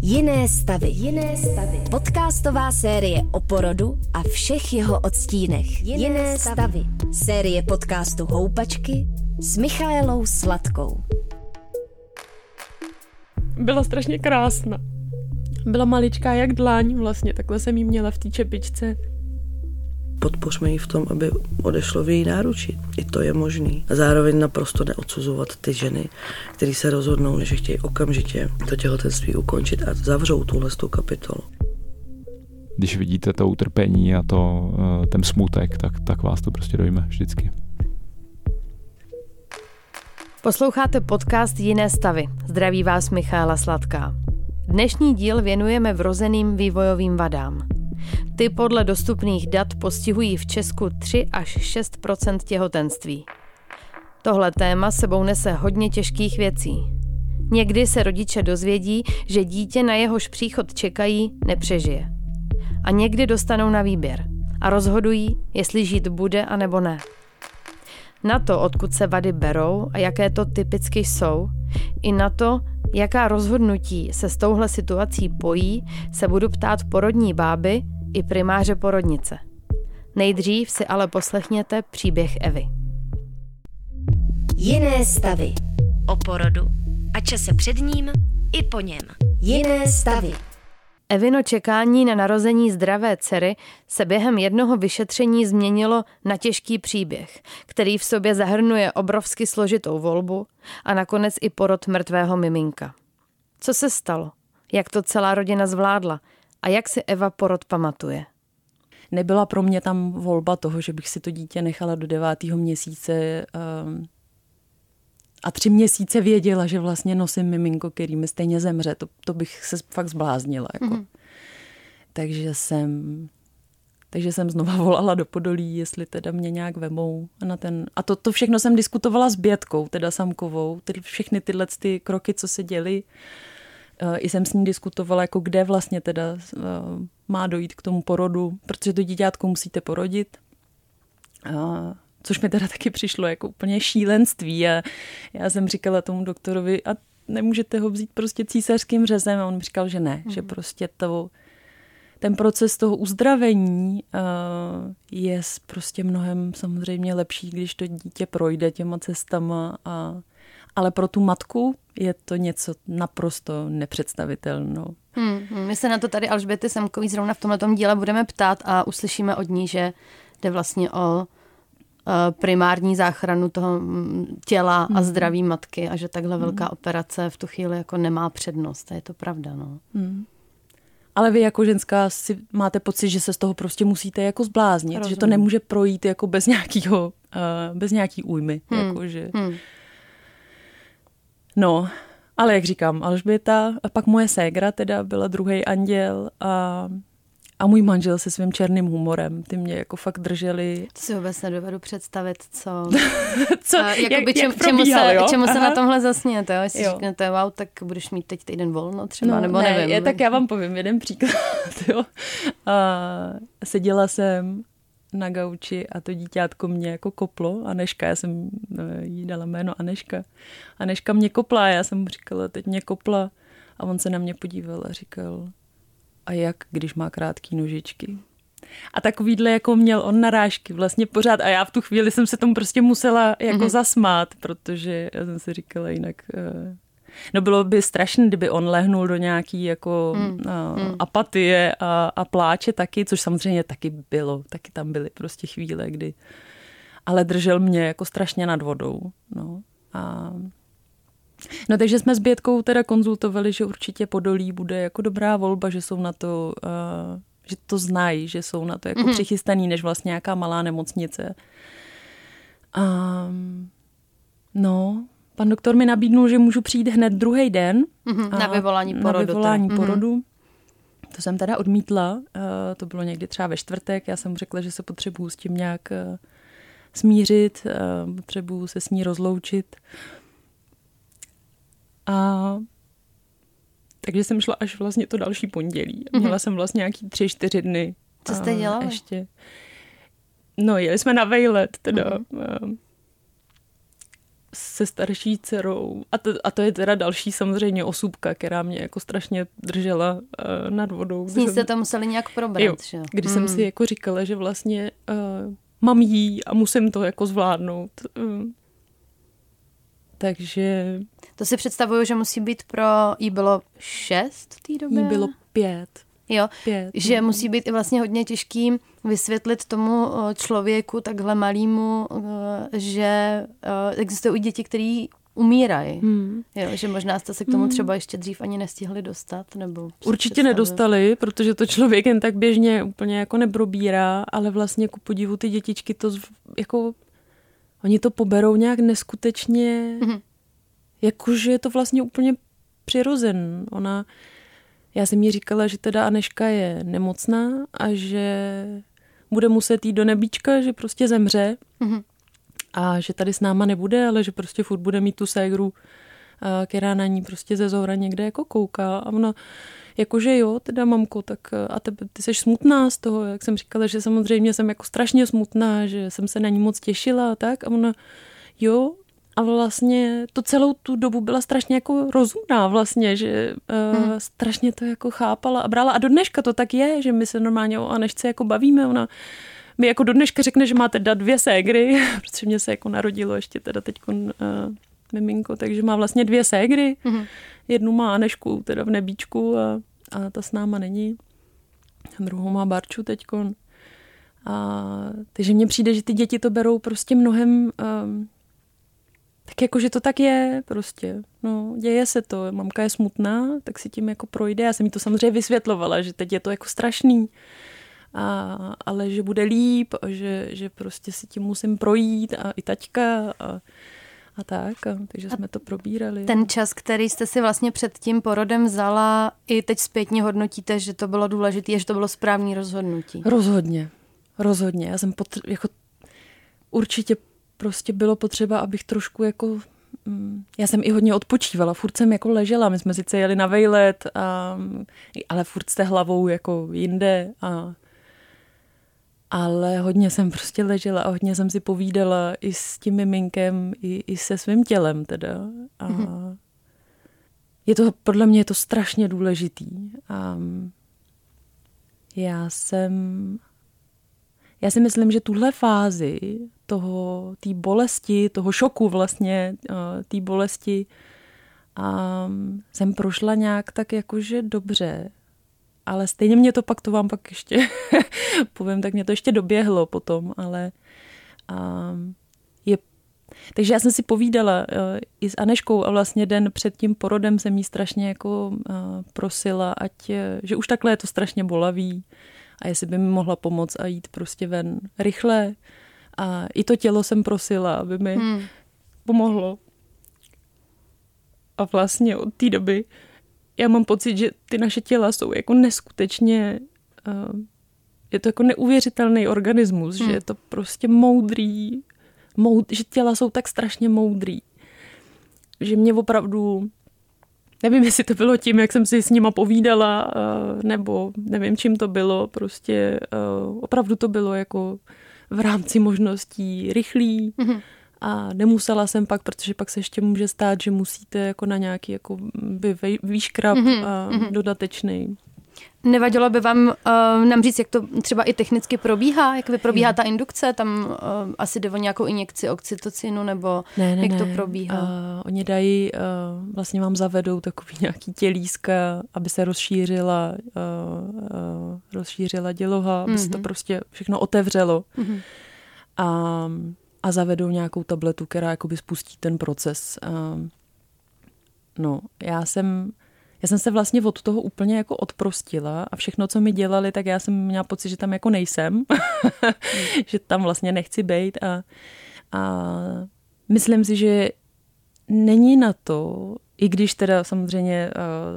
Jiné stavy. Jiné stavy. Podcastová série o porodu a všech jeho odstínech. Jiné, Jiné stavy. Série podcastu Houpačky s Michaelou Sladkou. Byla strašně krásná. Byla maličká jak dlaň, vlastně takhle jsem jí měla v té čepičce podpořme ji v tom, aby odešlo v její náruči. I to je možný. A zároveň naprosto neodsuzovat ty ženy, které se rozhodnou, že chtějí okamžitě to těhotenství ukončit a zavřou tuhle tu kapitolu. Když vidíte to utrpení a to, eh, ten smutek, tak, tak vás to prostě dojme vždycky. Posloucháte podcast Jiné stavy. Zdraví vás Michála Sladká. Dnešní díl věnujeme vrozeným vývojovým vadám. Ty podle dostupných dat postihují v Česku 3 až 6% těhotenství. Tohle téma sebou nese hodně těžkých věcí. Někdy se rodiče dozvědí, že dítě na jehož příchod čekají, nepřežije. A někdy dostanou na výběr a rozhodují, jestli žít bude a nebo ne. Na to, odkud se vady berou a jaké to typicky jsou, i na to, jaká rozhodnutí se s touhle situací pojí, se budu ptát porodní báby i primáře porodnice. Nejdřív si ale poslechněte příběh Evy. Jiné stavy. O porodu a čase před ním i po něm. Jiné stavy. Evino čekání na narození zdravé dcery se během jednoho vyšetření změnilo na těžký příběh, který v sobě zahrnuje obrovsky složitou volbu a nakonec i porod mrtvého miminka. Co se stalo? Jak to celá rodina zvládla? A jak si Eva porod pamatuje? Nebyla pro mě tam volba toho, že bych si to dítě nechala do devátého měsíce um, a tři měsíce věděla, že vlastně nosím miminko, který mi stejně zemře. To, to bych se fakt zbláznila. Jako. Mm-hmm. Takže jsem takže jsem znova volala do Podolí, jestli teda mě nějak vemou. A, na ten, a to, to všechno jsem diskutovala s Bětkou, teda Samkovou. Ty, všechny tyhle ty kroky, co se děly. Eh, I jsem s ní diskutovala, jako kde vlastně teda eh, má dojít k tomu porodu, protože to dítětko musíte porodit. Což mi teda taky přišlo jako úplně šílenství. A já jsem říkala tomu doktorovi, a nemůžete ho vzít prostě císařským řezem. A on mi říkal, že ne, mm. že prostě to, ten proces toho uzdravení uh, je prostě mnohem samozřejmě lepší, když to dítě projde těma cestama a ale pro tu matku je to něco naprosto nepředstavitelné. Hmm, hmm, my se na to tady Alžběty Semkový zrovna v tomhle díle budeme ptát a uslyšíme od ní, že jde vlastně o primární záchranu toho mm, těla a hmm. zdraví matky a že takhle velká hmm. operace v tu chvíli jako nemá přednost. A je to pravda, no. Hmm. Ale vy jako ženská si máte pocit, že se z toho prostě musíte jako zbláznit, Rozumím. že to nemůže projít jako bez nějakého, uh, bez nějaký újmy. Hmm. Jako, že... hmm. No, ale jak říkám, Alžběta, a pak moje ségra teda byla druhý anděl a, a můj manžel se svým černým humorem. Ty mě jako fakt drželi. To si vůbec nedovedu představit, co... co a, jak, jak čem, čemu, se, jo? čemu se na tomhle zasněte, jo? Jestli jo. řeknete, wow, tak budeš mít teď týden volno třeba, no, nebo ne, nevím. Je, tak já vám povím jeden příklad, jo. A seděla jsem na gauči a to dítětko mě jako koplo. Aneška, já jsem eh, jí dala jméno Aneška. Aneška mě kopla a já jsem mu říkala, teď mě kopla. A on se na mě podíval a říkal, a jak, když má krátké nožičky? A takovýhle jako měl on narážky vlastně pořád a já v tu chvíli jsem se tomu prostě musela jako mm-hmm. zasmát, protože já jsem si říkala jinak, uh, No bylo by strašné, kdyby on lehnul do nějaký jako hmm. Uh, hmm. apatie a, a pláče taky, což samozřejmě taky bylo. Taky tam byly prostě chvíle, kdy... Ale držel mě jako strašně nad vodou. No. A No takže jsme s Bětkou teda konzultovali, že určitě Podolí bude jako dobrá volba, že jsou na to, uh, že to znají, že jsou na to jako mm-hmm. přichystaný, než vlastně nějaká malá nemocnice. Um, no, Pan doktor mi nabídnul, že můžu přijít hned druhý den. Mm-hmm, na vyvolání porodu. Na vyvolání teda. porodu. Mm-hmm. To jsem teda odmítla. Uh, to bylo někdy třeba ve čtvrtek. Já jsem mu řekla, že se potřebuju s tím nějak uh, smířit, uh, potřebuju se s ní rozloučit. A takže jsem šla až vlastně to další pondělí. Mm-hmm. Měla jsem vlastně nějaký tři, čtyři dny. Co jste dělala? Ještě. No, jeli jsme na vejlet, teda. Mm-hmm se starší dcerou. A to, a to je teda další samozřejmě osůbka, která mě jako strašně držela uh, nad vodou. S ní jste to museli nějak probrat, jo, že? Kdy hmm. jsem si jako říkala, že vlastně uh, mám jí a musím to jako zvládnout. Uh, takže... To si představuju, že musí být pro... Jí bylo šest v té době? Jí bylo pět. Jo, pět, že no. musí být i vlastně hodně těžký vysvětlit tomu člověku takhle malýmu, že existují děti, které umírají. Hmm. Jo, že možná jste se k tomu hmm. třeba ještě dřív ani nestihli dostat? nebo Určitě nedostali, protože to člověk jen tak běžně úplně jako neprobírá, ale vlastně ku podivu ty dětičky to jako oni to poberou nějak neskutečně, hmm. jakože je to vlastně úplně přirozen. Ona já jsem jí říkala, že teda Aneška je nemocná a že bude muset jít do nebíčka, že prostě zemře mm-hmm. a že tady s náma nebude, ale že prostě furt bude mít tu ségru, která na ní prostě ze zohra někde jako kouká a ona jakože jo, teda mamko, tak a ty, ty jsi smutná z toho, jak jsem říkala, že samozřejmě jsem jako strašně smutná, že jsem se na ní moc těšila a tak a ona jo, a vlastně to celou tu dobu byla strašně jako rozumná vlastně, že uh, hmm. strašně to jako chápala a brala a do dneška to tak je, že my se normálně o Anešce jako bavíme, ona mi jako do dneška řekne, že máte dát dvě ségry, protože mě se jako narodilo ještě teda teď uh, miminko, takže má vlastně dvě ségry, hmm. jednu má Anešku teda v nebíčku a, a ta s náma není, a druhou má Barču teďkon. A, takže mně přijde, že ty děti to berou prostě mnohem um, tak jako, že to tak je prostě. No, děje se to. Mamka je smutná, tak si tím jako projde. Já jsem jí to samozřejmě vysvětlovala, že teď je to jako strašný. A, ale že bude líp a že, že prostě si tím musím projít a i taťka a, a tak. A, takže a jsme to probírali. Ten čas, který jste si vlastně před tím porodem vzala, i teď zpětně hodnotíte, že to bylo důležité, že to bylo správný rozhodnutí. Rozhodně. Rozhodně. Já jsem potře- jako určitě prostě bylo potřeba, abych trošku jako mm, já jsem i hodně odpočívala, furt jsem jako ležela, my jsme sice jeli na vejlet, a, ale furt jste hlavou jako jinde a ale hodně jsem prostě ležela a hodně jsem si povídala i s tím miminkem, i, i se svým tělem teda. A mm-hmm. je to, podle mě je to strašně důležitý. A já jsem já si myslím, že tuhle fázi toho, té bolesti, toho šoku vlastně, uh, té bolesti, um, jsem prošla nějak tak jakože dobře. Ale stejně mě to pak, to vám pak ještě povím, tak mě to ještě doběhlo potom, ale um, je takže já jsem si povídala uh, i s Aneškou a vlastně den před tím porodem jsem jí strašně jako uh, prosila, ať, že už takhle je to strašně bolavý, a jestli by mi mohla pomoct a jít prostě ven rychle. A i to tělo jsem prosila, aby mi hmm. pomohlo. A vlastně od té doby já mám pocit, že ty naše těla jsou jako neskutečně, uh, je to jako neuvěřitelný organismus, hmm. že je to prostě moudrý, moud, že těla jsou tak strašně moudrý, že mě opravdu Nevím, jestli to bylo tím, jak jsem si s nima povídala, eh, nebo nevím, čím to bylo. Prostě eh, opravdu to bylo jako v rámci možností rychlý mm-hmm. A nemusela jsem pak, protože pak se ještě může stát, že musíte jako na nějaký jako výškrab mm-hmm. a mhm. dodatečný. Nevadilo by vám uh, nám říct, jak to třeba i technicky probíhá, jak probíhá ta indukce, tam uh, asi jde o nějakou injekci oxytocinu, nebo ne, ne, jak ne. to probíhá? Uh, oni dají, uh, vlastně vám zavedou takový nějaký tělíska, aby se rozšířila, uh, uh, rozšířila děloha, aby mm-hmm. se to mhm. prostě všechno otevřelo. Mm-hmm. A, a zavedou nějakou tabletu, která jakoby spustí ten proces. No, já jsem já jsem se vlastně od toho úplně jako odprostila a všechno, co mi dělali, tak já jsem měla pocit, že tam jako nejsem, že tam vlastně nechci být a, a myslím si, že není na to, i když teda samozřejmě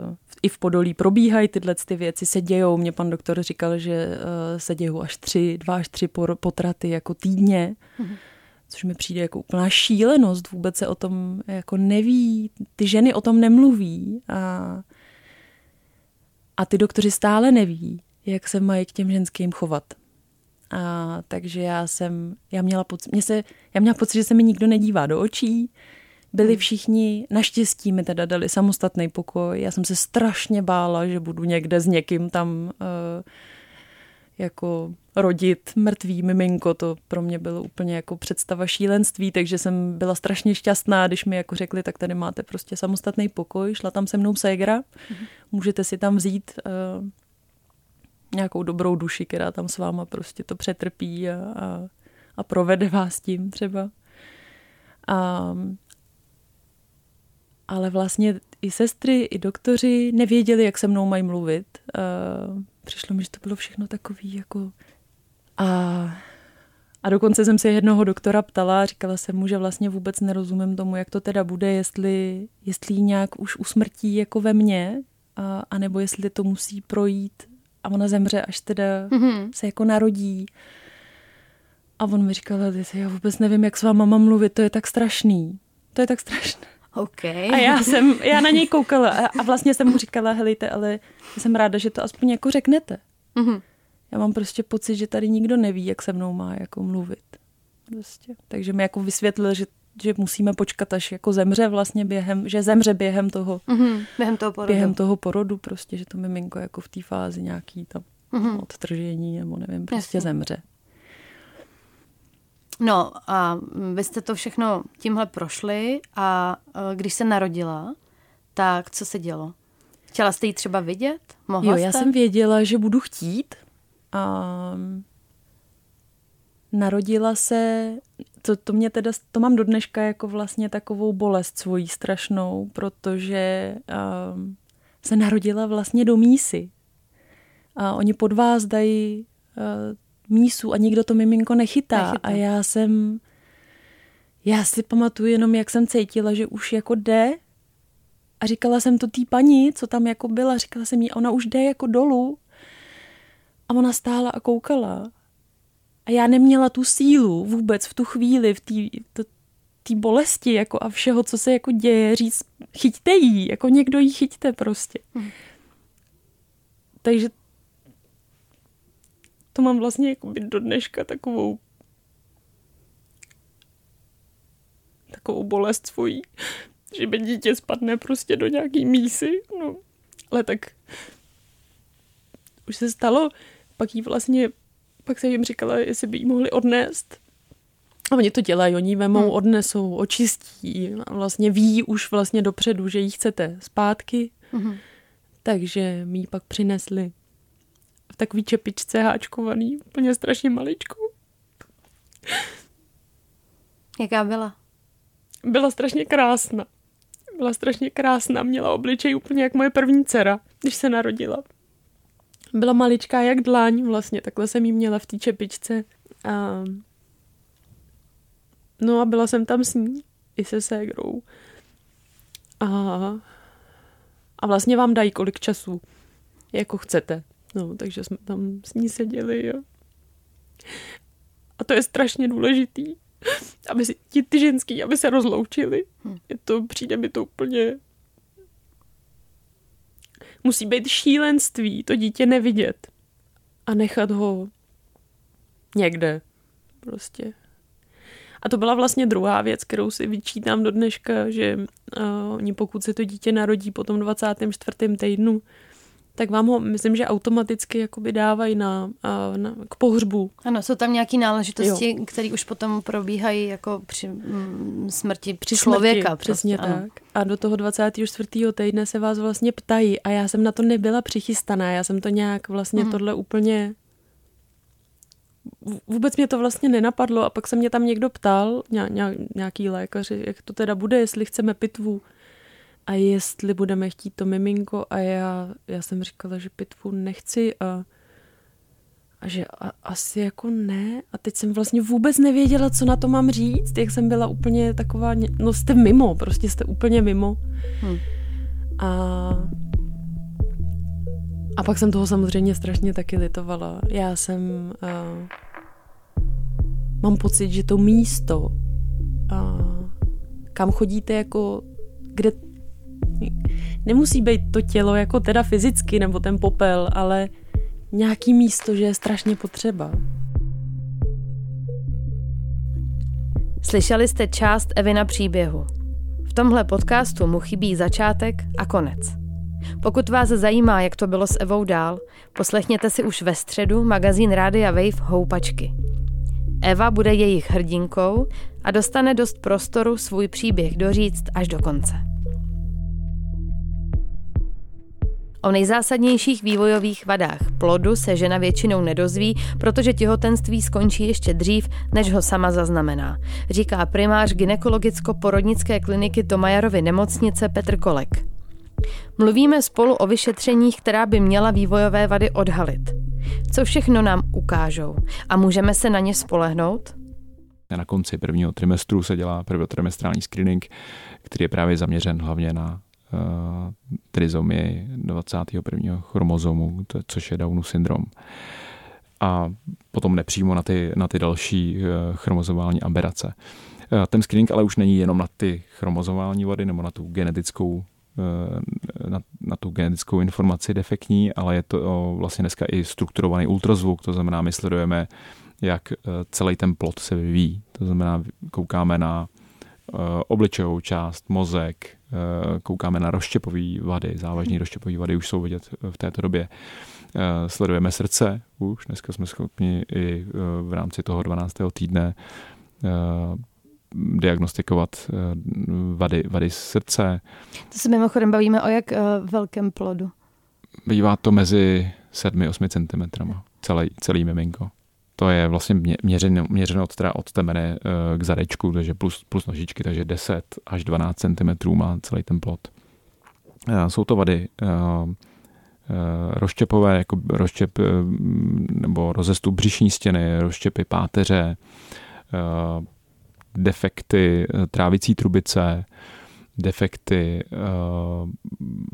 uh, i v Podolí probíhají tyhle ty věci, se dějou. Mě pan doktor říkal, že uh, se dějou až tři, dva až tři potraty jako týdně. Mm-hmm což mi přijde jako úplná šílenost, vůbec se o tom jako neví, ty ženy o tom nemluví a, a ty doktoři stále neví, jak se mají k těm ženským chovat. A takže já jsem, já měla pocit, mě se, já měla pocit, že se mi nikdo nedívá do očí, byli všichni, naštěstí mi teda dali samostatný pokoj. Já jsem se strašně bála, že budu někde s někým tam uh, jako rodit mrtvý miminko, to pro mě bylo úplně jako představa šílenství, takže jsem byla strašně šťastná, když mi jako řekli, tak tady máte prostě samostatný pokoj, šla tam se mnou ségra, mm-hmm. můžete si tam vzít uh, nějakou dobrou duši, která tam s váma prostě to přetrpí a, a, a provede vás tím třeba. A, ale vlastně i sestry, i doktoři nevěděli, jak se mnou mají mluvit. Uh, přišlo mi, že to bylo všechno takový jako... A, a dokonce jsem se jednoho doktora ptala, říkala jsem mu, že vlastně vůbec nerozumím tomu, jak to teda bude, jestli, jestli nějak už usmrtí jako ve mně, a, a nebo jestli to musí projít a ona zemře, až teda mm-hmm. se jako narodí. A on mi říkal, já vůbec nevím, jak s váma mám mluvit, to je tak strašný. To je tak strašné. Okay. A já jsem, já na něj koukala a, a vlastně jsem mu říkala, helejte, ale jsem ráda, že to aspoň jako řeknete. Mm-hmm. Já mám prostě pocit, že tady nikdo neví, jak se mnou má jako mluvit. Prostě. Takže mi jako vysvětlil, že, že musíme počkat, až jako zemře vlastně během, že zemře během toho, mm-hmm. během toho porodu. Během toho porodu prostě, že to miminko jako v té fázi nějaký tam mm-hmm. odtržení nebo nevím, prostě Jasně. zemře. No a vy jste to všechno tímhle prošli a e, když se narodila, tak co se dělo? Chtěla jste ji třeba vidět? Mohla jo, jste? já jsem věděla, že budu chtít. A narodila se, to, to mě teda, to mám do dneška jako vlastně takovou bolest svojí strašnou, protože um, se narodila vlastně do mísy. A oni pod vás dají uh, mísu a nikdo to miminko nechytá. nechytá. A já jsem, já si pamatuju jenom, jak jsem cítila, že už jako jde a říkala jsem to té paní, co tam jako byla, říkala jsem jí, ona už jde jako dolů a ona stála a koukala. A já neměla tu sílu vůbec v tu chvíli, v té bolesti jako a všeho, co se jako děje, říct, chyťte jí, jako někdo jí chyťte prostě. Hmm. Takže to mám vlastně jako do dneška takovou takovou bolest svojí, že by dítě spadne prostě do nějaký mísy, no, ale tak už se stalo, pak jí vlastně, pak se jim říkala, jestli by jí mohli odnést. A oni to dělají, oni vemou, hmm. odnesou, očistí a vlastně ví už vlastně dopředu, že jí chcete zpátky. Hmm. Takže mi ji pak přinesli v takový čepičce háčkovaný, úplně strašně maličkou. Jaká byla? Byla strašně krásná. Byla strašně krásná, měla obličej úplně jak moje první dcera, když se narodila. Byla maličká jak dlaň vlastně, takhle jsem jí měla v té čepičce. A... No a byla jsem tam s ní, i se ségrou. A, a vlastně vám dají kolik času, jako chcete. No, takže jsme tam s ní seděli, jo. A to je strašně důležitý, aby si ti ty ženský, aby se rozloučili. Hm. Je to, přijde mi to úplně... Musí být šílenství to dítě nevidět a nechat ho někde prostě. A to byla vlastně druhá věc, kterou si vyčítám do dneška, že uh, oni pokud se to dítě narodí po tom 24. týdnu, tak vám ho, myslím, že automaticky jakoby dávají na, na, k pohřbu. Ano, jsou tam nějaké náležitosti, které už potom probíhají jako při mm, smrti při člověka. Smrti, prostě, přesně prostě, tak. Ano. A do toho 24. týdne se vás vlastně ptají a já jsem na to nebyla přichystaná, já jsem to nějak vlastně mm. tohle úplně vůbec mě to vlastně nenapadlo a pak se mě tam někdo ptal, nějaký lékaři, jak to teda bude, jestli chceme pitvu a jestli budeme chtít to miminko a já, já jsem říkala, že pitvu nechci a, a že a, asi jako ne a teď jsem vlastně vůbec nevěděla, co na to mám říct, jak jsem byla úplně taková, no jste mimo, prostě jste úplně mimo. Hmm. A, a pak jsem toho samozřejmě strašně taky litovala. Já jsem, uh, mám pocit, že to místo, uh, kam chodíte jako, kde nemusí být to tělo jako teda fyzicky nebo ten popel, ale nějaký místo, že je strašně potřeba. Slyšeli jste část Evina příběhu. tomhle podcastu mu chybí začátek a konec. Pokud vás zajímá, jak to bylo s Evou dál, poslechněte si už ve středu magazín Rádia Wave Houpačky. Eva bude jejich hrdinkou a dostane dost prostoru svůj příběh doříct až do konce. O nejzásadnějších vývojových vadách plodu se žena většinou nedozví, protože těhotenství skončí ještě dřív, než ho sama zaznamená, říká primář ginekologicko-porodnické kliniky Tomajarovy nemocnice Petr Kolek. Mluvíme spolu o vyšetřeních, která by měla vývojové vady odhalit. Co všechno nám ukážou a můžeme se na ně spolehnout? Na konci prvního trimestru se dělá prvotrimestrální screening, který je právě zaměřen hlavně na trizomii 21. chromozomu, což je Downův syndrom. A potom nepřímo na ty, na ty další uh, chromozomální aberace. Uh, ten screening ale už není jenom na ty chromozomální vady nebo na tu genetickou na, na tu genetickou informaci defektní, ale je to vlastně dneska i strukturovaný ultrazvuk, to znamená, my sledujeme, jak celý ten plot se vyvíjí. To znamená, koukáme na obličejovou část, mozek, koukáme na rozštěpové vady, závažné rozštěpové vady už jsou vidět v této době. Sledujeme srdce už, dneska jsme schopni i v rámci toho 12. týdne diagnostikovat eh, vady, vady srdce. To se mimochodem bavíme o jak velkém plodu? Bývá to mezi 7-8 cm celý, celý miminko. To je vlastně měřeno, měřeno od, teda od temene uh, k zadečku, takže plus, plus nožičky, takže 10 až 12 cm má celý ten plod. Uh, jsou to vady uh, rozštěpové, jako rozštěp nebo rozestup břišní stěny, rozštěpy páteře, defekty eh, trávicí trubice, defekty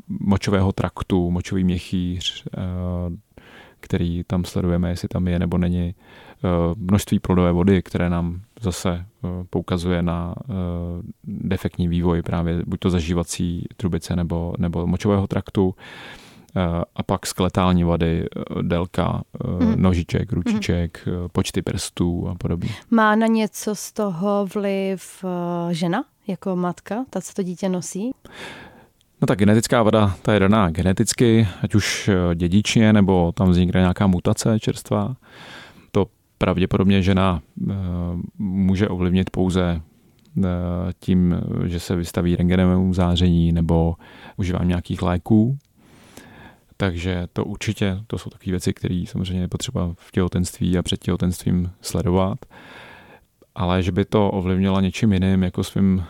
močového traktu, močový měchýř, který tam sledujeme, jestli tam je nebo není. Uh, množství plodové vody, které nám zase uh, poukazuje na uh, defektní vývoj právě buď to zažívací trubice nebo, nebo močového traktu. A pak skletální vady, délka mm. nožiček, ručiček, mm. počty prstů a podobně. Má na něco z toho vliv žena jako matka, ta, co to dítě nosí? No tak genetická vada, ta je daná geneticky, ať už dědičně, nebo tam vznikne nějaká mutace čerstvá. To pravděpodobně žena může ovlivnit pouze tím, že se vystaví rengenovému záření nebo užívání nějakých léků. Takže to určitě, to jsou takové věci, které samozřejmě je potřeba v těhotenství a před těhotenstvím sledovat. Ale že by to ovlivnilo něčím jiným, jako svým,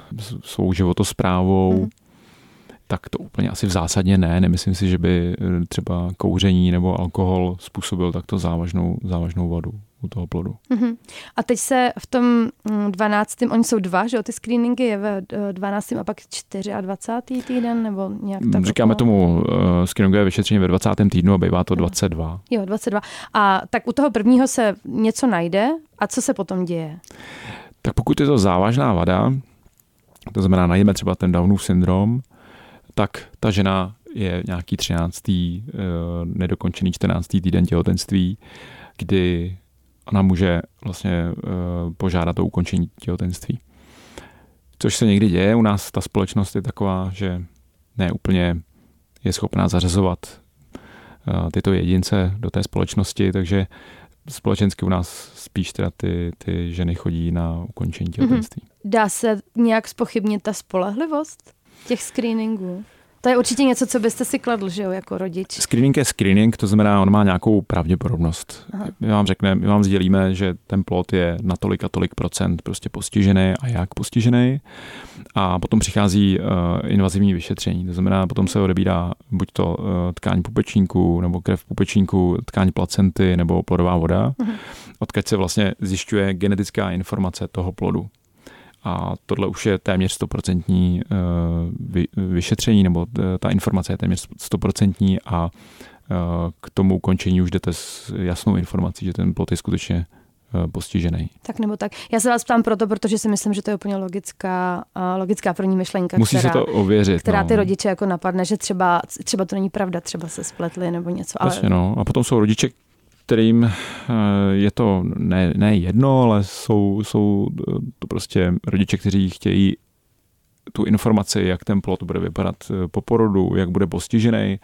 svou životosprávou, mm. Tak to úplně asi v zásadě ne. Nemyslím si, že by třeba kouření nebo alkohol způsobil takto závažnou, závažnou vodu u toho plodu. Mm-hmm. A teď se v tom 12. oni jsou dva, že jo, ty screeningy je ve 12. a pak 24. týden, nebo nějak tak? Říkáme tomu uh, screeningové vyšetření ve 20. týdnu a bývá to 22. Jo, 22. A tak u toho prvního se něco najde a co se potom děje? Tak pokud je to závažná vada, to znamená, najdeme třeba ten Downův syndrom, tak ta žena je nějaký 13. Uh, nedokončený 14. týden těhotenství, kdy ona může vlastně uh, požádat o ukončení těhotenství. Což se někdy děje, u nás ta společnost je taková, že ne úplně je schopná zařazovat uh, tyto jedince do té společnosti, takže společensky u nás spíš teda ty, ty ženy chodí na ukončení těhotenství. Mm-hmm. Dá se nějak spochybnit ta spolehlivost těch screeningů? To je určitě něco, co byste si kladl, že jo, jako rodič. Screening je screening, to znamená, on má nějakou pravděpodobnost. Aha. My vám řekneme, my vám sdělíme, že ten plot je na tolik a tolik procent prostě postižený a jak postižený. A potom přichází uh, invazivní vyšetření, to znamená, potom se odebírá buď to uh, tkáň pupečníku, nebo krev pupečníku, tkáň placenty, nebo plodová voda, Aha. odkud se vlastně zjišťuje genetická informace toho plodu a tohle už je téměř stoprocentní eh, vyšetření, nebo eh, ta informace je téměř stoprocentní a eh, k tomu ukončení už jdete s jasnou informací, že ten plot je skutečně postižený. Tak nebo tak. Já se vás ptám proto, protože si myslím, že to je úplně logická, logická první myšlenka, Musí která, se to ověřit, která no. ty rodiče jako napadne, že třeba, třeba to není pravda, třeba se spletli nebo něco. Ale... Vlastně, no. A potom jsou rodiče, kterým eh, je to ne, ne jedno, ale jsou, jsou to prostě rodiče, kteří chtějí tu informaci, jak ten plod bude vypadat eh, po porodu, jak bude postižený,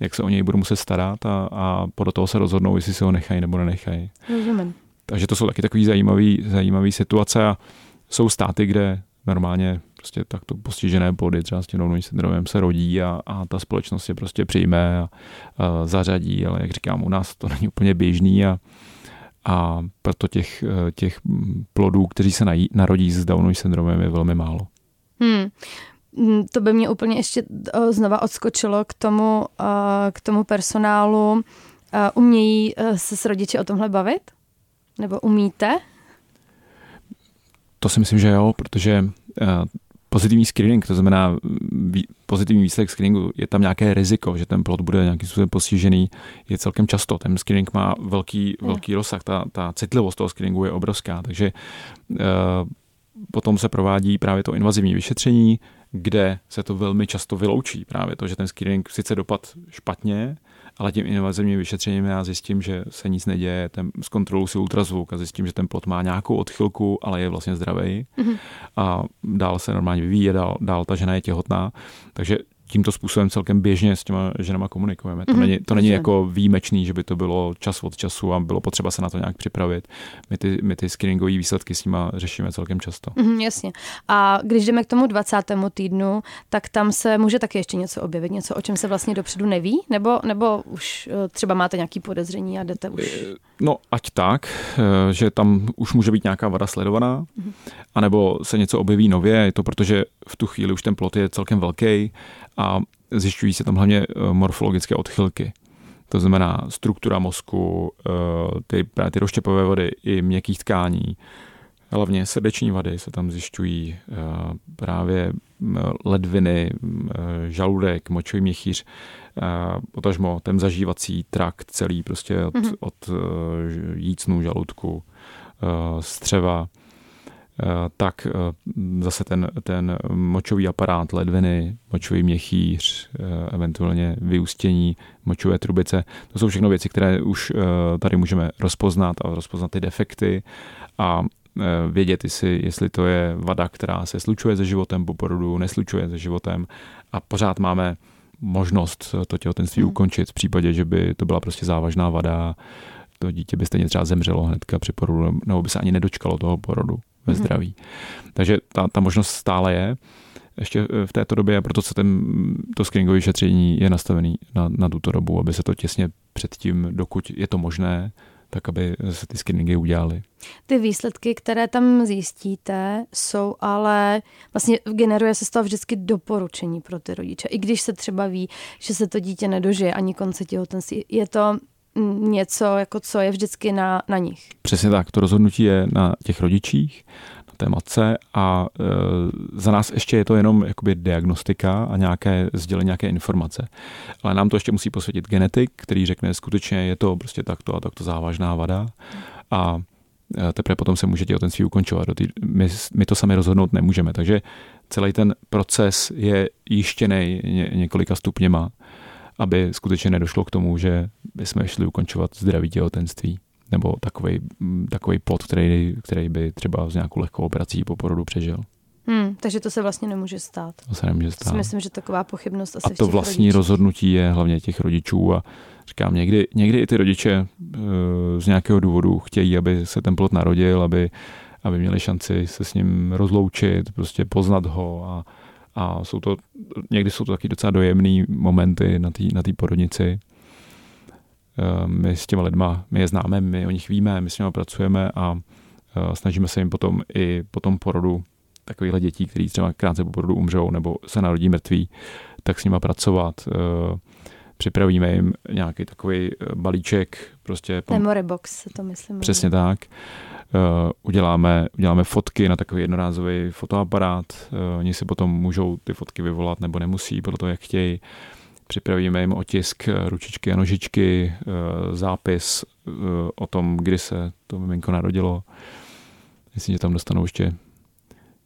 jak se o něj budou muset starat a, a podle toho se rozhodnou, jestli se ho nechají nebo nenechají. Rozumím. Takže to jsou taky takové zajímavé zajímavý situace a jsou státy, kde normálně prostě takto postižené plody třeba s tím syndromem se rodí a, a ta společnost je prostě přijme a, a zařadí, ale jak říkám, u nás to není úplně běžný a, a proto těch, těch plodů, kteří se nají, narodí s Downovým syndromem je velmi málo. Hmm. Mm, to by mě úplně ještě eh, znova odskočilo k tomu, eh, k tomu personálu. Eh, umějí se s rodiči o tomhle bavit? Nebo umíte? To si myslím, že jo, protože pozitivní screening, to znamená pozitivní výsledek screeningu, je tam nějaké riziko, že ten plod bude nějakým způsobem postižený, je celkem často. Ten screening má velký, velký rozsah, ta, ta citlivost toho screeningu je obrovská, takže uh, potom se provádí právě to invazivní vyšetření, kde se to velmi často vyloučí. Právě to, že ten screening sice dopad špatně, ale tím invazivním vyšetřením já zjistím, že se nic neděje, ten, zkontroluji si ultrazvuk a zjistím, že ten plot má nějakou odchylku, ale je vlastně zdravý mm-hmm. a dál se normálně vyvíje, dál, dál ta žena je těhotná. Takže tímto způsobem celkem běžně s těma ženama komunikujeme. To, mm-hmm. není, to není jako výjimečný, že by to bylo čas od času a bylo potřeba se na to nějak připravit. My ty, my ty screeningové výsledky s nima řešíme celkem často. Mm, jasně. A když jdeme k tomu 20. týdnu, tak tam se může taky ještě něco objevit, něco, o čem se vlastně dopředu neví? Nebo, nebo už eh, třeba máte nějaký podezření a jdete už? Eh, no, ať tak, eh, že tam už může být nějaká vada sledovaná, mm-hmm. anebo se něco objeví nově, je to protože v tu chvíli už ten plot je celkem velký a zjišťují se tam hlavně eh, morfologické odchylky. To znamená struktura mozku, eh, ty, ty rozštěpové vody i měkkých tkání, hlavně srdeční vady se tam zjišťují eh, právě ledviny, žaludek, močový měchýř, potažmo ten zažívací trakt celý prostě od, mm-hmm. od jícnu, žaludku, střeva, tak eh, zase ten, ten močový aparát, ledviny, močový měchýř, eh, eventuálně vyústění močové trubice. To jsou všechno věci, které už tady můžeme rozpoznat a rozpoznat ty defekty a vědět si, jestli to je vada, která se slučuje se životem po porodu, neslučuje se životem a pořád máme možnost to těhotenství hmm. ukončit v případě, že by to byla prostě závažná vada, to dítě by stejně třeba zemřelo hnedka při porodu, nebo by se ani nedočkalo toho porodu ve mhm. zdraví. Mm-hmm. Takže ta, ta možnost stále je ještě v této době, proto se ten, to screeningové vyšetření je nastavený na, na tuto dobu, aby se to těsně předtím, dokud je to možné, tak aby se ty screeningy udělaly. Ty výsledky, které tam zjistíte, jsou ale vlastně generuje se z toho vždycky doporučení pro ty rodiče. I když se třeba ví, že se to dítě nedožije ani konce těhotenství. Je to něco, jako co je vždycky na, na nich. Přesně tak, to rozhodnutí je na těch rodičích, na té matce a e, za nás ještě je to jenom jakoby diagnostika a nějaké sdělení nějaké informace. Ale nám to ještě musí posvětit genetik, který řekne skutečně je to prostě takto a takto závažná vada a e, teprve potom se může těhotenství ukončovat. My, my to sami rozhodnout nemůžeme, takže celý ten proces je jištěný ně, několika stupněma aby skutečně nedošlo k tomu, že bychom šli ukončovat zdravý těhotenství nebo takový, takový plod, který, který by třeba s nějakou lehkou operací po porodu přežil. Hmm, takže to se vlastně nemůže stát. To se nemůže stát. Myslím, že taková pochybnost asi A to vlastní rodičích. rozhodnutí je hlavně těch rodičů a říkám, někdy, někdy i ty rodiče e, z nějakého důvodu chtějí, aby se ten plod narodil, aby, aby měli šanci se s ním rozloučit, prostě poznat ho a, a jsou to, někdy jsou to taky docela dojemné momenty na té na porodnici. Ehm, my s těma lidma, my je známe, my o nich víme, my s nimi pracujeme a e, snažíme se jim potom i po tom porodu takovýchhle dětí, který třeba krátce po porodu umřou nebo se narodí mrtví, tak s nimi pracovat. E, připravíme jim nějaký takový e, balíček. Prostě Memory box se to myslím. Přesně tak. Uh, uděláme, uděláme fotky na takový jednorázový fotoaparát. Uh, oni si potom můžou ty fotky vyvolat nebo nemusí, podle toho, jak chtějí. Připravíme jim otisk ručičky a nožičky, zápis o tom, kdy se to miminko narodilo. Myslím, že tam dostanou ještě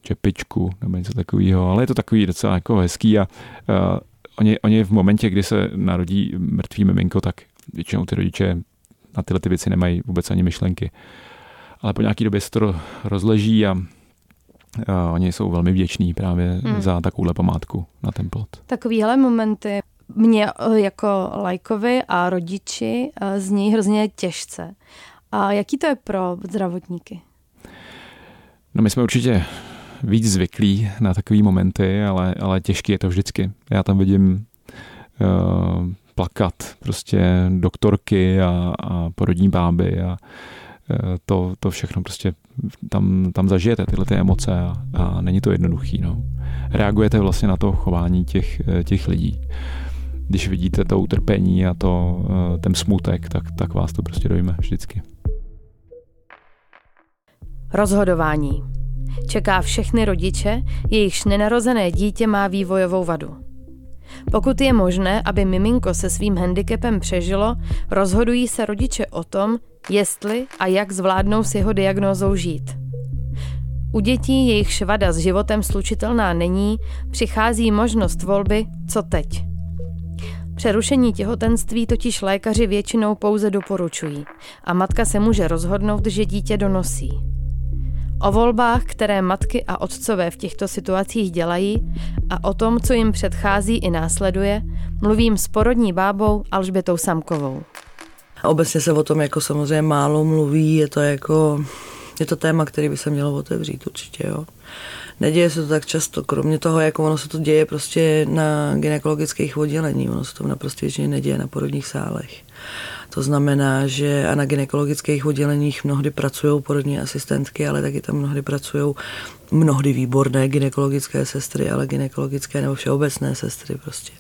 čepičku nebo něco takového, ale je to takový docela jako hezký a uh, oni, oni v momentě, kdy se narodí mrtvý miminko, tak většinou ty rodiče na tyhle ty věci nemají vůbec ani myšlenky. Uh, ale po nějaké době se to rozleží a uh, oni jsou velmi vděční právě hmm. za takovouhle památku na ten plot. Takovýhle momenty mě eh, jako lajkovi a rodiči zní hrozně těžce. A jaký to je pro zdravotníky? No my jsme určitě víc zvyklí na takové momenty, ale, ale těžký je to vždycky. Já tam vidím uh, plakat prostě doktorky a, a porodní báby a uh, to, to všechno prostě tam, tam zažijete tyhle ty emoce a, a není to jednoduchý. No. Reagujete vlastně na to chování těch, eh, těch lidí. Když vidíte to utrpení a to, uh, ten smutek, tak, tak vás to prostě dojme vždycky. Rozhodování. Čeká všechny rodiče, jejichž nenarozené dítě má vývojovou vadu. Pokud je možné, aby miminko se svým handicapem přežilo, rozhodují se rodiče o tom, jestli a jak zvládnou s jeho diagnózou žít. U dětí, jejich vada s životem slučitelná není, přichází možnost volby, co teď. Přerušení těhotenství totiž lékaři většinou pouze doporučují a matka se může rozhodnout, že dítě donosí. O volbách, které matky a otcové v těchto situacích dělají a o tom, co jim předchází i následuje, mluvím s porodní bábou Alžbětou Samkovou. Obecně se o tom jako samozřejmě málo mluví, je to jako, je to téma, který by se mělo otevřít určitě, jo. Neděje se to tak často, kromě toho, jako ono se to děje prostě na gynekologických oddělení, ono se to naprosto většině neděje na porodních sálech. To znamená, že a na gynekologických odděleních mnohdy pracují porodní asistentky, ale taky tam mnohdy pracují mnohdy výborné gynekologické sestry, ale gynekologické nebo všeobecné sestry prostě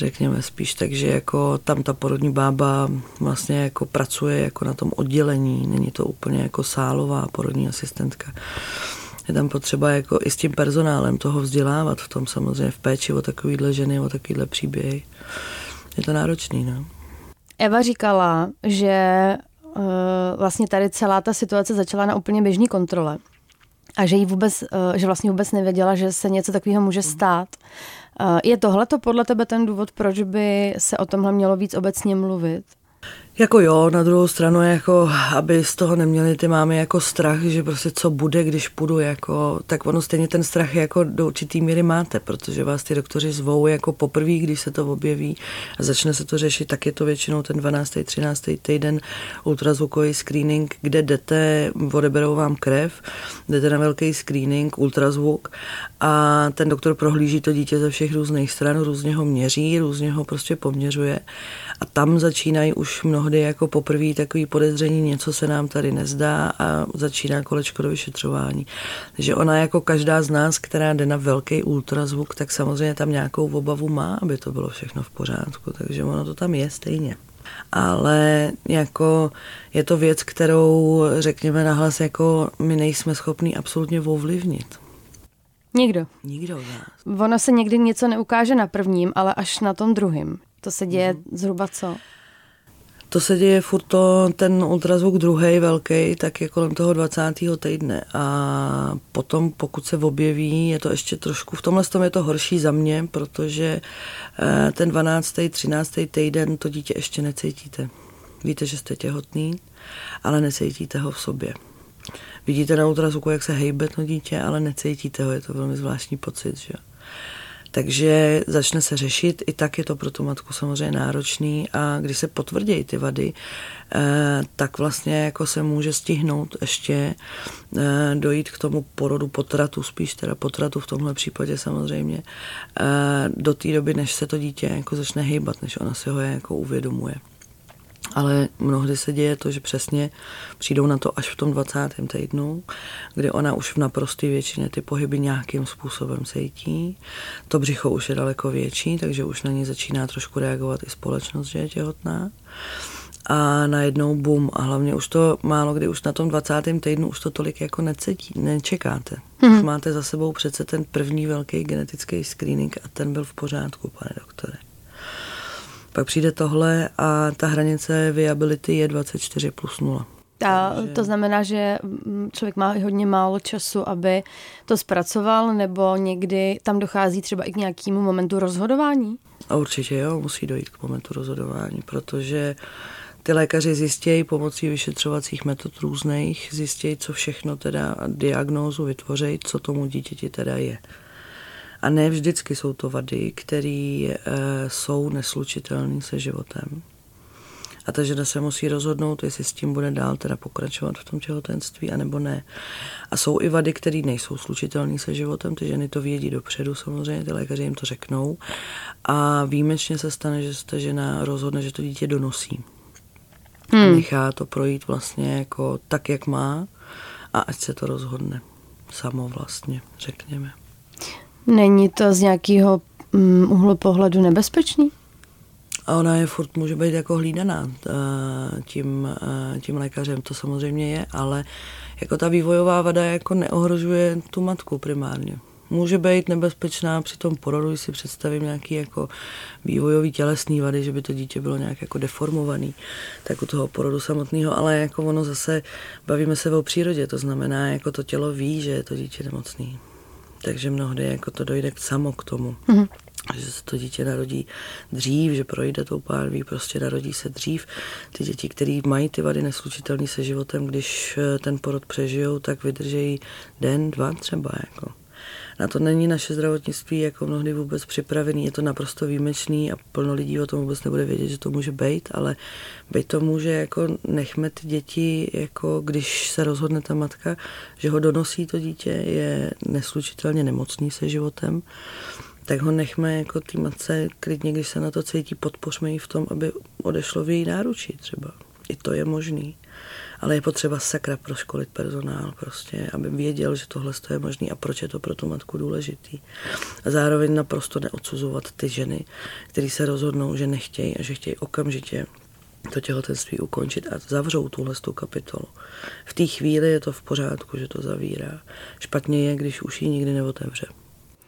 řekněme spíš, takže jako tam ta porodní bába vlastně jako pracuje jako na tom oddělení, není to úplně jako sálová porodní asistentka. Je tam potřeba jako i s tím personálem toho vzdělávat v tom samozřejmě v péči o takovýhle ženy, o takovýhle příběhy. Je to náročný, no. Eva říkala, že uh, vlastně tady celá ta situace začala na úplně běžné kontrole a že jí vůbec, uh, že vlastně vůbec nevěděla, že se něco takového může stát. Uh, je tohle to podle tebe ten důvod, proč by se o tomhle mělo víc obecně mluvit? Jako jo, na druhou stranu, jako, aby z toho neměli ty mámy jako strach, že prostě co bude, když půjdu, jako, tak ono stejně ten strach jako do určitý míry máte, protože vás ty doktoři zvou jako poprvé, když se to objeví a začne se to řešit, tak je to většinou ten 12. 13. týden ultrazvukový screening, kde jdete, odeberou vám krev, jdete na velký screening, ultrazvuk a ten doktor prohlíží to dítě ze všech různých stran, různě ho měří, různě ho prostě poměřuje a tam začínají už mnohdy jako poprvé takový podezření, něco se nám tady nezdá a začíná kolečko do vyšetřování. Takže ona jako každá z nás, která jde na velký ultrazvuk, tak samozřejmě tam nějakou obavu má, aby to bylo všechno v pořádku. Takže ono to tam je stejně ale jako je to věc, kterou řekněme nahlas, jako my nejsme schopni absolutně ovlivnit. Nikdo. Nikdo z nás. Ono se někdy něco neukáže na prvním, ale až na tom druhém. To se děje mm. zhruba co? To se děje furt to, ten ultrazvuk druhý velký, tak je kolem toho 20. týdne. A potom, pokud se objeví, je to ještě trošku, v tomhle tom je to horší za mě, protože eh, ten 12. 13. týden to dítě ještě necítíte. Víte, že jste těhotný, ale necítíte ho v sobě. Vidíte na ultrazvuku, jak se hejbe to dítě, ale necítíte ho, je to velmi zvláštní pocit, že takže začne se řešit, i tak je to pro tu matku samozřejmě náročný a když se potvrdějí ty vady, eh, tak vlastně jako se může stihnout ještě eh, dojít k tomu porodu potratu, spíš teda potratu v tomhle případě samozřejmě, eh, do té doby, než se to dítě jako začne hýbat, než ona si ho jako uvědomuje. Ale mnohdy se děje to, že přesně přijdou na to až v tom 20. týdnu, kdy ona už v naprosté většině ty pohyby nějakým způsobem cítí. To břicho už je daleko větší, takže už na ní začíná trošku reagovat i společnost, že je těhotná. A najednou bum. A hlavně už to málo kdy už na tom 20. týdnu už to tolik jako necítí, nečekáte. Hmm. Už máte za sebou přece ten první velký genetický screening a ten byl v pořádku, pane doktore. Pak přijde tohle a ta hranice viability je 24 plus 0. A to znamená, že člověk má hodně málo času, aby to zpracoval, nebo někdy tam dochází třeba i k nějakému momentu rozhodování? A určitě jo, musí dojít k momentu rozhodování, protože Ty lékaři zjistějí pomocí vyšetřovacích metod různých, zjistějí, co všechno teda diagnózu vytvoří, co tomu dítěti teda je. A ne vždycky jsou to vady, které e, jsou neslučitelné se životem. A ta žena se musí rozhodnout, jestli s tím bude dál teda pokračovat v tom těhotenství, anebo ne. A jsou i vady, které nejsou slučitelné se životem, ty ženy to vědí dopředu samozřejmě, ty lékaři jim to řeknou. A výjimečně se stane, že se ta žena rozhodne, že to dítě donosí. Hmm. Nechá to projít vlastně jako tak, jak má a ať se to rozhodne samo vlastně, řekněme. Není to z nějakého um, úhlu pohledu nebezpečný? A ona je furt může být jako hlídaná eh, tím, eh, tím lékařem, to samozřejmě je, ale jako ta vývojová vada jako neohrožuje tu matku primárně. Může být nebezpečná při tom porodu, když si představím nějaký jako vývojový tělesný vady, že by to dítě bylo nějak jako deformovaný, tak u toho porodu samotného, ale jako ono zase, bavíme se o přírodě, to znamená, jako to tělo ví, že je to dítě nemocný. Takže mnohdy jako to dojde samo k tomu. Mm-hmm že se to dítě narodí dřív, že projde tou pánví, prostě narodí se dřív. Ty děti, které mají ty vady neslučitelné se životem, když eh, ten porod přežijou, tak vydržejí den, dva třeba. Jako. Na to není naše zdravotnictví jako mnohdy vůbec připravený, je to naprosto výjimečný a plno lidí o tom vůbec nebude vědět, že to může být, ale být to může, jako nechme ty děti, jako když se rozhodne ta matka, že ho donosí to dítě, je neslučitelně nemocný se životem, tak ho nechme jako té matce klidně, když se na to cítí, podpořme ji v tom, aby odešlo v její náručí třeba. I to je možný. Ale je potřeba sakra proškolit personál prostě, aby věděl, že tohle je možný a proč je to pro tu matku důležitý. A zároveň naprosto neodsuzovat ty ženy, které se rozhodnou, že nechtějí a že chtějí okamžitě to těhotenství ukončit a zavřou tuhle tu kapitolu. V té chvíli je to v pořádku, že to zavírá. Špatně je, když už ji nikdy neotevře.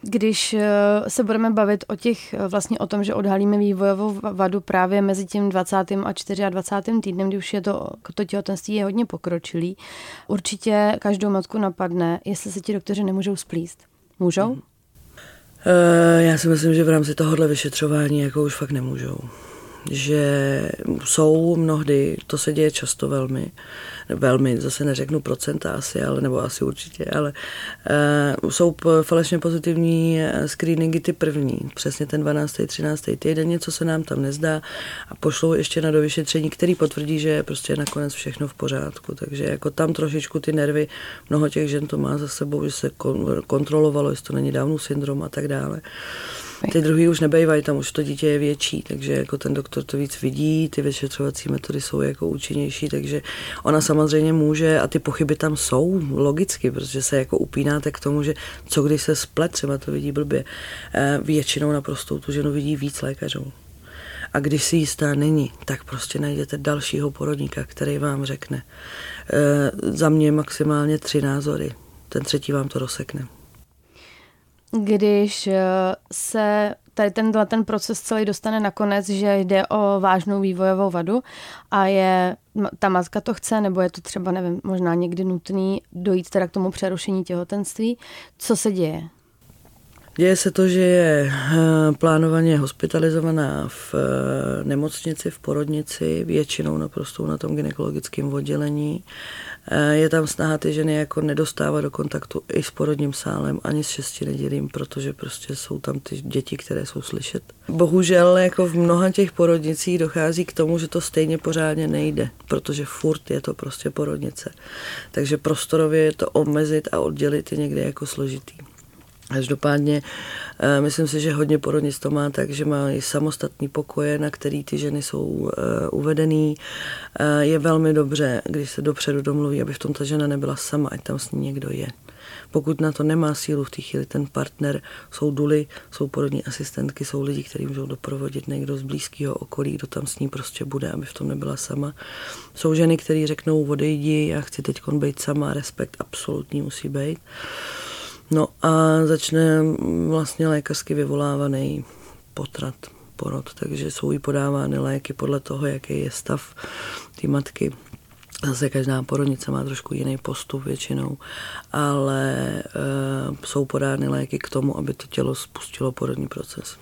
Když eh, se budeme bavit o těch, eh, vlastně o tom, že odhalíme vývojovou vadu právě mezi tím 20. a 24. týdnem, kdy už je to, to těhotenství je hodně pokročilý, určitě každou matku napadne, jestli se ti doktoři nemůžou splíst. Můžou? Hmm. Já si myslím, že v rámci tohohle vyšetřování jako už fakt nemůžou že jsou mnohdy, to se děje často velmi, velmi, zase neřeknu procenta asi, ale, nebo asi určitě, ale uh, jsou falešně pozitivní eh, screeningy ty první, přesně ten 12. 13. týden, něco se nám tam nezdá a pošlou ještě na dovyšetření, který potvrdí, že je prostě nakonec všechno v pořádku, takže jako tam trošičku ty nervy, mnoho těch žen to má za sebou, že se kontrolovalo, jestli to není Downův syndrom a tak dále. Ty druhý už nebejvají, tam už to dítě je větší, takže jako ten doktor to víc vidí, ty vyšetřovací metody jsou jako účinnější, takže ona samozřejmě může a ty pochyby tam jsou logicky, protože se jako upínáte k tomu, že co když se splet, třeba to vidí blbě, eh, většinou naprosto tu ženu vidí víc lékařů. A když si jistá není, tak prostě najdete dalšího porodníka, který vám řekne. E, za mě maximálně tři názory. Ten třetí vám to rozsekne když eh, se tady tenhle ten proces celý dostane nakonec, že jde o vážnou vývojovou vadu a je, ta matka to chce, nebo je to třeba, nevím, možná někdy nutný dojít teda k tomu přerušení těhotenství. Co se děje? Děje se to, že je eh, plánovaně hospitalizovaná v eh, nemocnici, v porodnici, většinou naprosto na tom gynekologickém oddělení. Eh, je tam snaha ty ženy jako nedostávat do kontaktu i s porodním sálem, ani s šesti nedělím, protože prostě jsou tam ty děti, které jsou slyšet. Bohužel jako v mnoha těch porodnicích dochází k tomu, že to stejně pořádně nejde, protože furt je to prostě porodnice. Takže prostorově je to omezit a oddělit je někde jako složitý. Každopádně eh, myslím si, že hodně porodnic to má tak, že mají samostatný pokoje, na který ty ženy jsou eh, uvedený. Eh, je velmi dobře, když se dopředu domluví, aby v tom ta žena nebyla sama, ať tam s ní někdo je. Pokud na to nemá sílu v té chvíli ten partner, jsou duly, jsou porodní asistentky, jsou lidi, kteří můžou doprovodit někdo z blízkého okolí, kdo tam s ní prostě bude, aby v tom nebyla sama. Jsou ženy, které řeknou odejdi, já chci teď být sama, respekt absolutní musí být. No a začne vlastně lékařsky vyvolávaný potrat, porod, takže jsou jí podávány léky podle toho, jaký je stav té matky. Zase každá porodnice má trošku jiný postup většinou, ale e, jsou podány léky k tomu, aby to tělo spustilo porodní proces.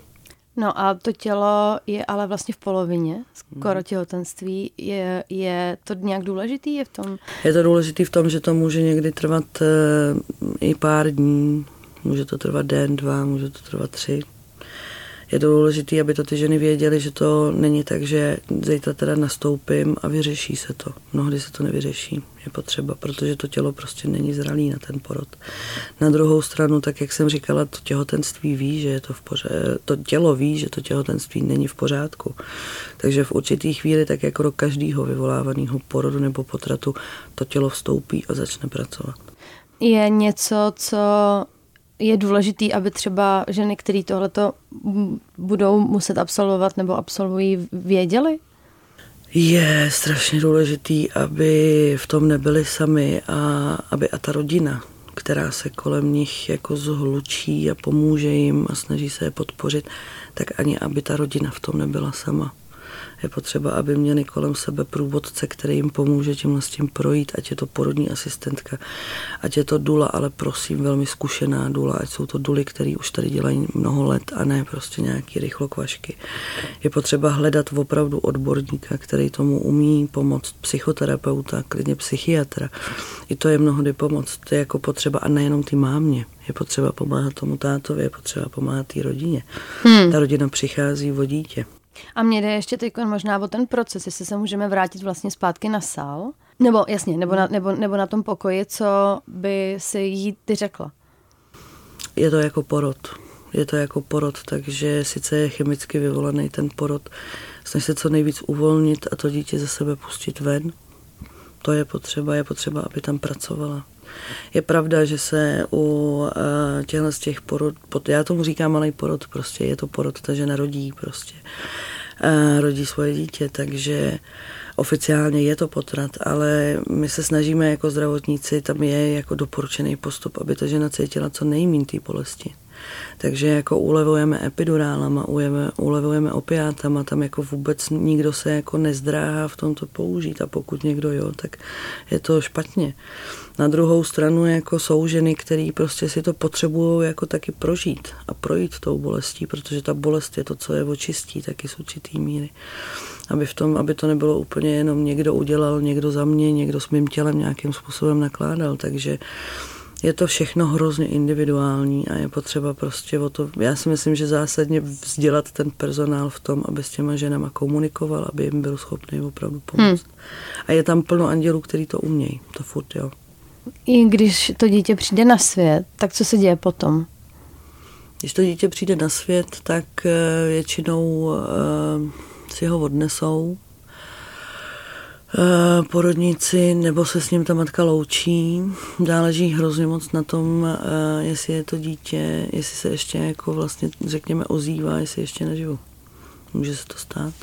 No a to tělo je ale vlastně v polovině, skoro těhotenství. Je, je to nějak důležitý? Je v tom? Je to důležitý v tom, že to může někdy trvat e, i pár dní. Může to trvat den, dva, může to trvat tři je důležité, aby to ty ženy věděly, že to není tak, že zítra teda nastoupím a vyřeší se to. Mnohdy se to nevyřeší, je potřeba, protože to tělo prostě není zralý na ten porod. Na druhou stranu, tak jak jsem říkala, to těhotenství ví, že je to v pořádku, to tělo ví, že to těhotenství není v pořádku. Takže v určitý chvíli, tak jako do každého vyvolávaného porodu nebo potratu, to tělo vstoupí a začne pracovat. Je něco, co je důležitý, aby třeba ženy, které tohleto budou muset absolvovat nebo absolvují, věděly? Je strašně důležitý, aby v tom nebyli sami a aby a ta rodina, která se kolem nich jako zhlučí a pomůže jim a snaží se je podpořit, tak ani aby ta rodina v tom nebyla sama. Je potřeba, aby měli kolem sebe průvodce, který jim pomůže tímhle s tím projít, ať je to porodní asistentka, ať je to dula, ale prosím, velmi zkušená dula, ať jsou to duly, který už tady dělají mnoho let a ne prostě nějaký rychlokvašky. Je potřeba hledat opravdu odborníka, který tomu umí pomoct, psychoterapeuta, klidně psychiatra. I to je mnohdy pomoc. To je jako potřeba a nejenom ty mámě. Je potřeba pomáhat tomu tátovi, je potřeba pomáhat té rodině. Hmm. Ta rodina přichází o dítě. A mě jde ještě teď možná o ten proces, jestli se můžeme vrátit vlastně zpátky na sál, nebo jasně, nebo na, nebo, nebo na tom pokoji, co by si jí ty řekla? Je to jako porod. Je to jako porod, takže sice je chemicky vyvolaný ten porod, snaž se co nejvíc uvolnit a to dítě ze sebe pustit ven. To je potřeba, je potřeba, aby tam pracovala. Je pravda, že se u uh, těchto z těch porod, já tomu říkám malý porod, prostě je to porod, ta žena rodí prostě, uh, rodí svoje dítě, takže oficiálně je to potrat, ale my se snažíme jako zdravotníci, tam je jako doporučený postup, aby ta žena cítila co nejméně té bolesti. Takže jako ulevujeme epidurálama, ulevujeme, ulevujeme opiátama, tam jako vůbec nikdo se jako nezdráhá v tomto použít a pokud někdo jo, tak je to špatně. Na druhou stranu jako jsou ženy, které prostě si to potřebují jako taky prožít a projít tou bolestí, protože ta bolest je to, co je očistí taky z určitý míry. Aby, v tom, aby to nebylo úplně jenom někdo udělal, někdo za mě, někdo s mým tělem nějakým způsobem nakládal, takže je to všechno hrozně individuální a je potřeba prostě o to, já si myslím, že zásadně vzdělat ten personál v tom, aby s těma ženama komunikoval, aby jim byl schopný opravdu pomoct. Hmm. A je tam plno andělů, který to umějí, to furt, jo. I když to dítě přijde na svět, tak co se děje potom? Když to dítě přijde na svět, tak eh, většinou eh, si ho odnesou Eh, porodníci, nebo se s ním ta matka loučí. Záleží hrozně moc na tom, eh, jestli je to dítě, jestli se ještě jako vlastně, řekněme, ozývá, jestli ještě naživu. Může se to stát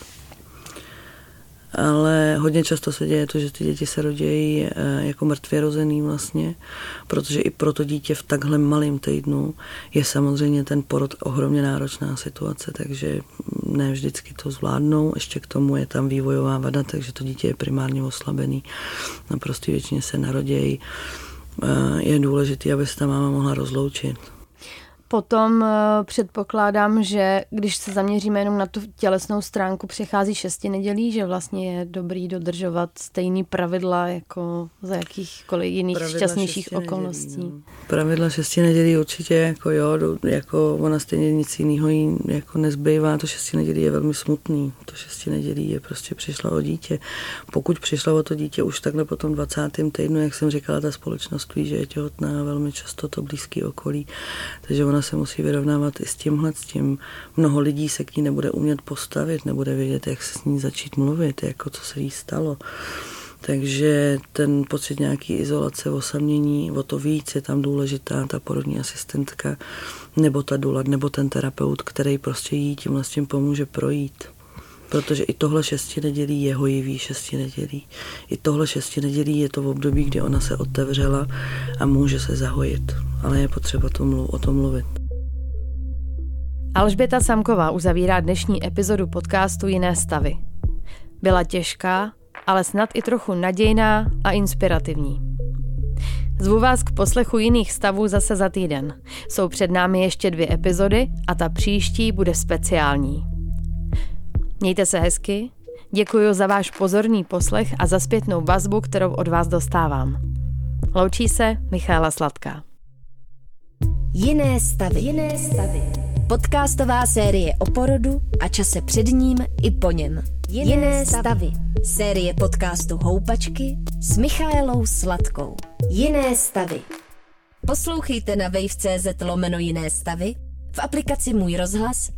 ale hodně často se děje to, že ty děti se rodí eh, jako mrtvě rozený vlastně, protože i pro to dítě v takhle malém týdnu je samozřejmě ten porod ohromně náročná situace, takže ne vždycky to zvládnou, ještě k tomu je tam vývojová vada, takže to dítě je primárně oslabený, naprosto většině se narodějí. Eh, je důležité, aby se ta máma mohla rozloučit. Potom uh, předpokládám, že když se zaměříme jenom na tu tělesnou stránku, přichází šesti nedělí, že vlastně je dobrý dodržovat stejný pravidla jako za jakýchkoliv jiných pravidla šťastnějších okolností. Nedělí, no. Pravidla šesti nedělí určitě jako jo, jako ona stejně nic jiného jí jako nezbývá. To šesti nedělí je velmi smutný. To šesti nedělí je prostě přišla o dítě. Pokud přišla o to dítě už takhle po tom 20. týdnu, jak jsem říkala, ta společnost ví, že je těhotná velmi často to blízký okolí. Takže ona ona se musí vyrovnávat i s tímhle, s tím. Mnoho lidí se k ní nebude umět postavit, nebude vědět, jak se s ní začít mluvit, jako co se jí stalo. Takže ten pocit nějaký izolace, osamění, o to víc je tam důležitá ta porodní asistentka, nebo ta dula, nebo ten terapeut, který prostě jí tímhle s tím pomůže projít. Protože i tohle šesti nedělí je hojivý šesti nedělí. I tohle šesti nedělí je to v období, kdy ona se otevřela a může se zahojit. Ale je potřeba to mluv, o tom mluvit. Alžběta Samková uzavírá dnešní epizodu podcastu Jiné stavy. Byla těžká, ale snad i trochu nadějná a inspirativní. Zvu vás k poslechu jiných stavů zase za týden. Jsou před námi ještě dvě epizody a ta příští bude speciální. Mějte se hezky, děkuji za váš pozorný poslech a za zpětnou vazbu, kterou od vás dostávám. Loučí se Michála Sladká. Jiné stavy. Jiné stavy. Podcastová série o porodu a čase před ním i po něm. Jiné, Jiné stavy. stavy. Série podcastu Houpačky s Michaelou Sladkou. Jiné stavy. Poslouchejte na wave.cz lomeno Jiné stavy, v aplikaci Můj rozhlas